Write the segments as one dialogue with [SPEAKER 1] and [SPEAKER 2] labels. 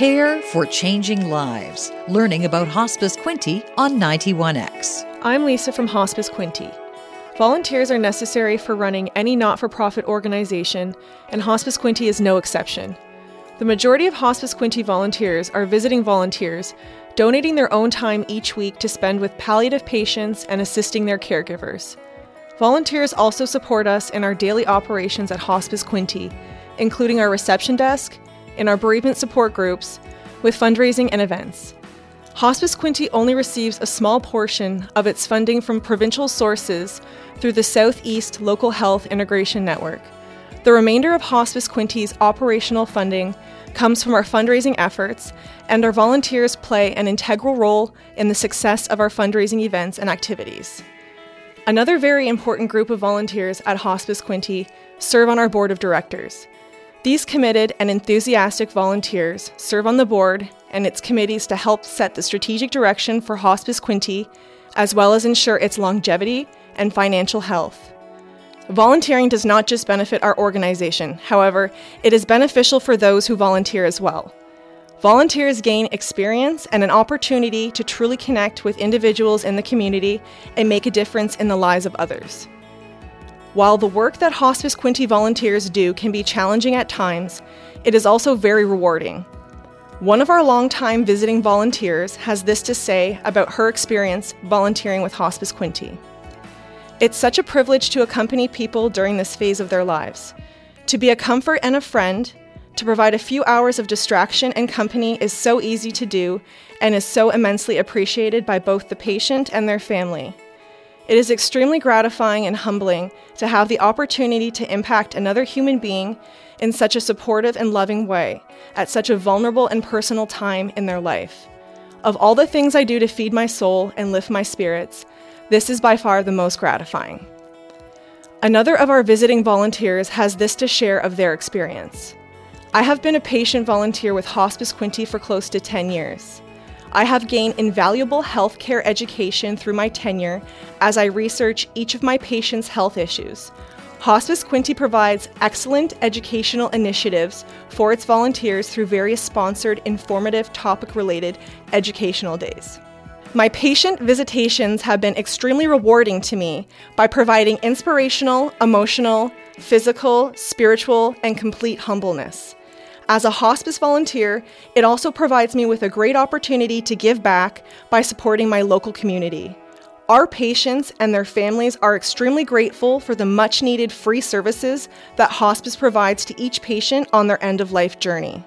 [SPEAKER 1] Care for Changing Lives, learning about Hospice Quinte on 91X.
[SPEAKER 2] I'm Lisa from Hospice Quinte. Volunteers are necessary for running any not for profit organization, and Hospice Quinte is no exception. The majority of Hospice Quinte volunteers are visiting volunteers, donating their own time each week to spend with palliative patients and assisting their caregivers. Volunteers also support us in our daily operations at Hospice Quinte, including our reception desk, in our bereavement support groups, with fundraising and events. Hospice Quinte only receives a small portion of its funding from provincial sources through the Southeast Local Health Integration Network. The remainder of Hospice Quinte's operational funding comes from our fundraising efforts, and our volunteers play an integral role in the success of our fundraising events and activities. Another very important group of volunteers at Hospice Quinte serve on our board of directors. These committed and enthusiastic volunteers serve on the board and its committees to help set the strategic direction for Hospice Quinte, as well as ensure its longevity and financial health. Volunteering does not just benefit our organization, however, it is beneficial for those who volunteer as well. Volunteers gain experience and an opportunity to truly connect with individuals in the community and make a difference in the lives of others. While the work that Hospice Quinte volunteers do can be challenging at times, it is also very rewarding. One of our longtime visiting volunteers has this to say about her experience volunteering with Hospice Quinte. It's such a privilege to accompany people during this phase of their lives. To be a comfort and a friend, to provide a few hours of distraction and company is so easy to do and is so immensely appreciated by both the patient and their family. It is extremely gratifying and humbling to have the opportunity to impact another human being in such a supportive and loving way at such a vulnerable and personal time in their life. Of all the things I do to feed my soul and lift my spirits, this is by far the most gratifying. Another of our visiting volunteers has this to share of their experience. I have been a patient volunteer with Hospice Quinte for close to 10 years. I have gained invaluable healthcare education through my tenure as I research each of my patients' health issues. Hospice Quinte provides excellent educational initiatives for its volunteers through various sponsored, informative, topic related educational days. My patient visitations have been extremely rewarding to me by providing inspirational, emotional, physical, spiritual, and complete humbleness. As a hospice volunteer, it also provides me with a great opportunity to give back by supporting my local community. Our patients and their families are extremely grateful for the much needed free services that hospice provides to each patient on their end of life journey.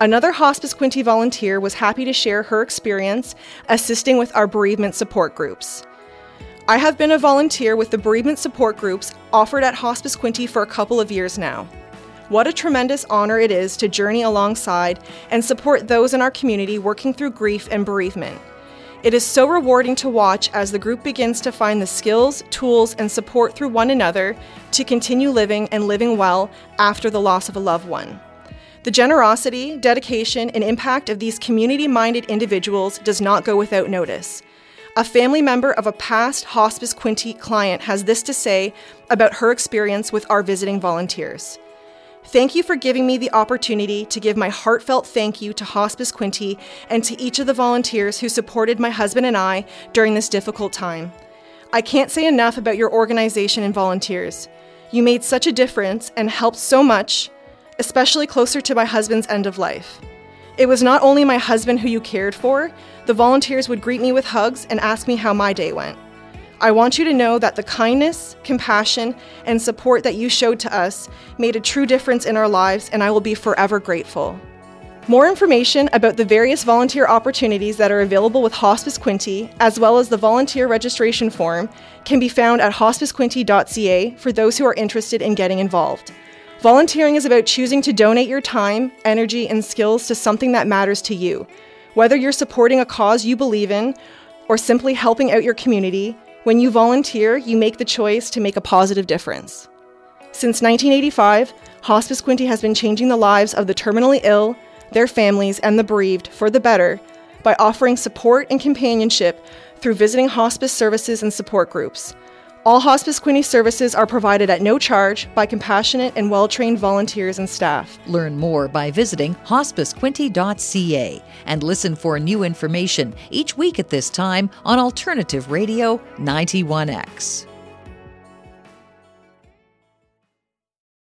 [SPEAKER 2] Another Hospice Quinte volunteer was happy to share her experience assisting with our bereavement support groups. I have been a volunteer with the bereavement support groups offered at Hospice Quinte for a couple of years now. What a tremendous honor it is to journey alongside and support those in our community working through grief and bereavement. It is so rewarding to watch as the group begins to find the skills, tools, and support through one another to continue living and living well after the loss of a loved one. The generosity, dedication, and impact of these community minded individuals does not go without notice. A family member of a past Hospice Quinte client has this to say about her experience with our visiting volunteers. Thank you for giving me the opportunity to give my heartfelt thank you to Hospice Quinte and to each of the volunteers who supported my husband and I during this difficult time. I can't say enough about your organization and volunteers. You made such a difference and helped so much, especially closer to my husband's end of life. It was not only my husband who you cared for, the volunteers would greet me with hugs and ask me how my day went. I want you to know that the kindness, compassion, and support that you showed to us made a true difference in our lives, and I will be forever grateful. More information about the various volunteer opportunities that are available with Hospice Quinte, as well as the volunteer registration form, can be found at hospicequinte.ca for those who are interested in getting involved. Volunteering is about choosing to donate your time, energy, and skills to something that matters to you. Whether you're supporting a cause you believe in or simply helping out your community, when you volunteer, you make the choice to make a positive difference. Since 1985, Hospice Quinte has been changing the lives of the terminally ill, their families, and the bereaved for the better by offering support and companionship through visiting hospice services and support groups. All Hospice Quinte services are provided at no charge by compassionate and well trained volunteers and staff.
[SPEAKER 1] Learn more by visiting hospicequinte.ca and listen for new information each week at this time on Alternative Radio 91X.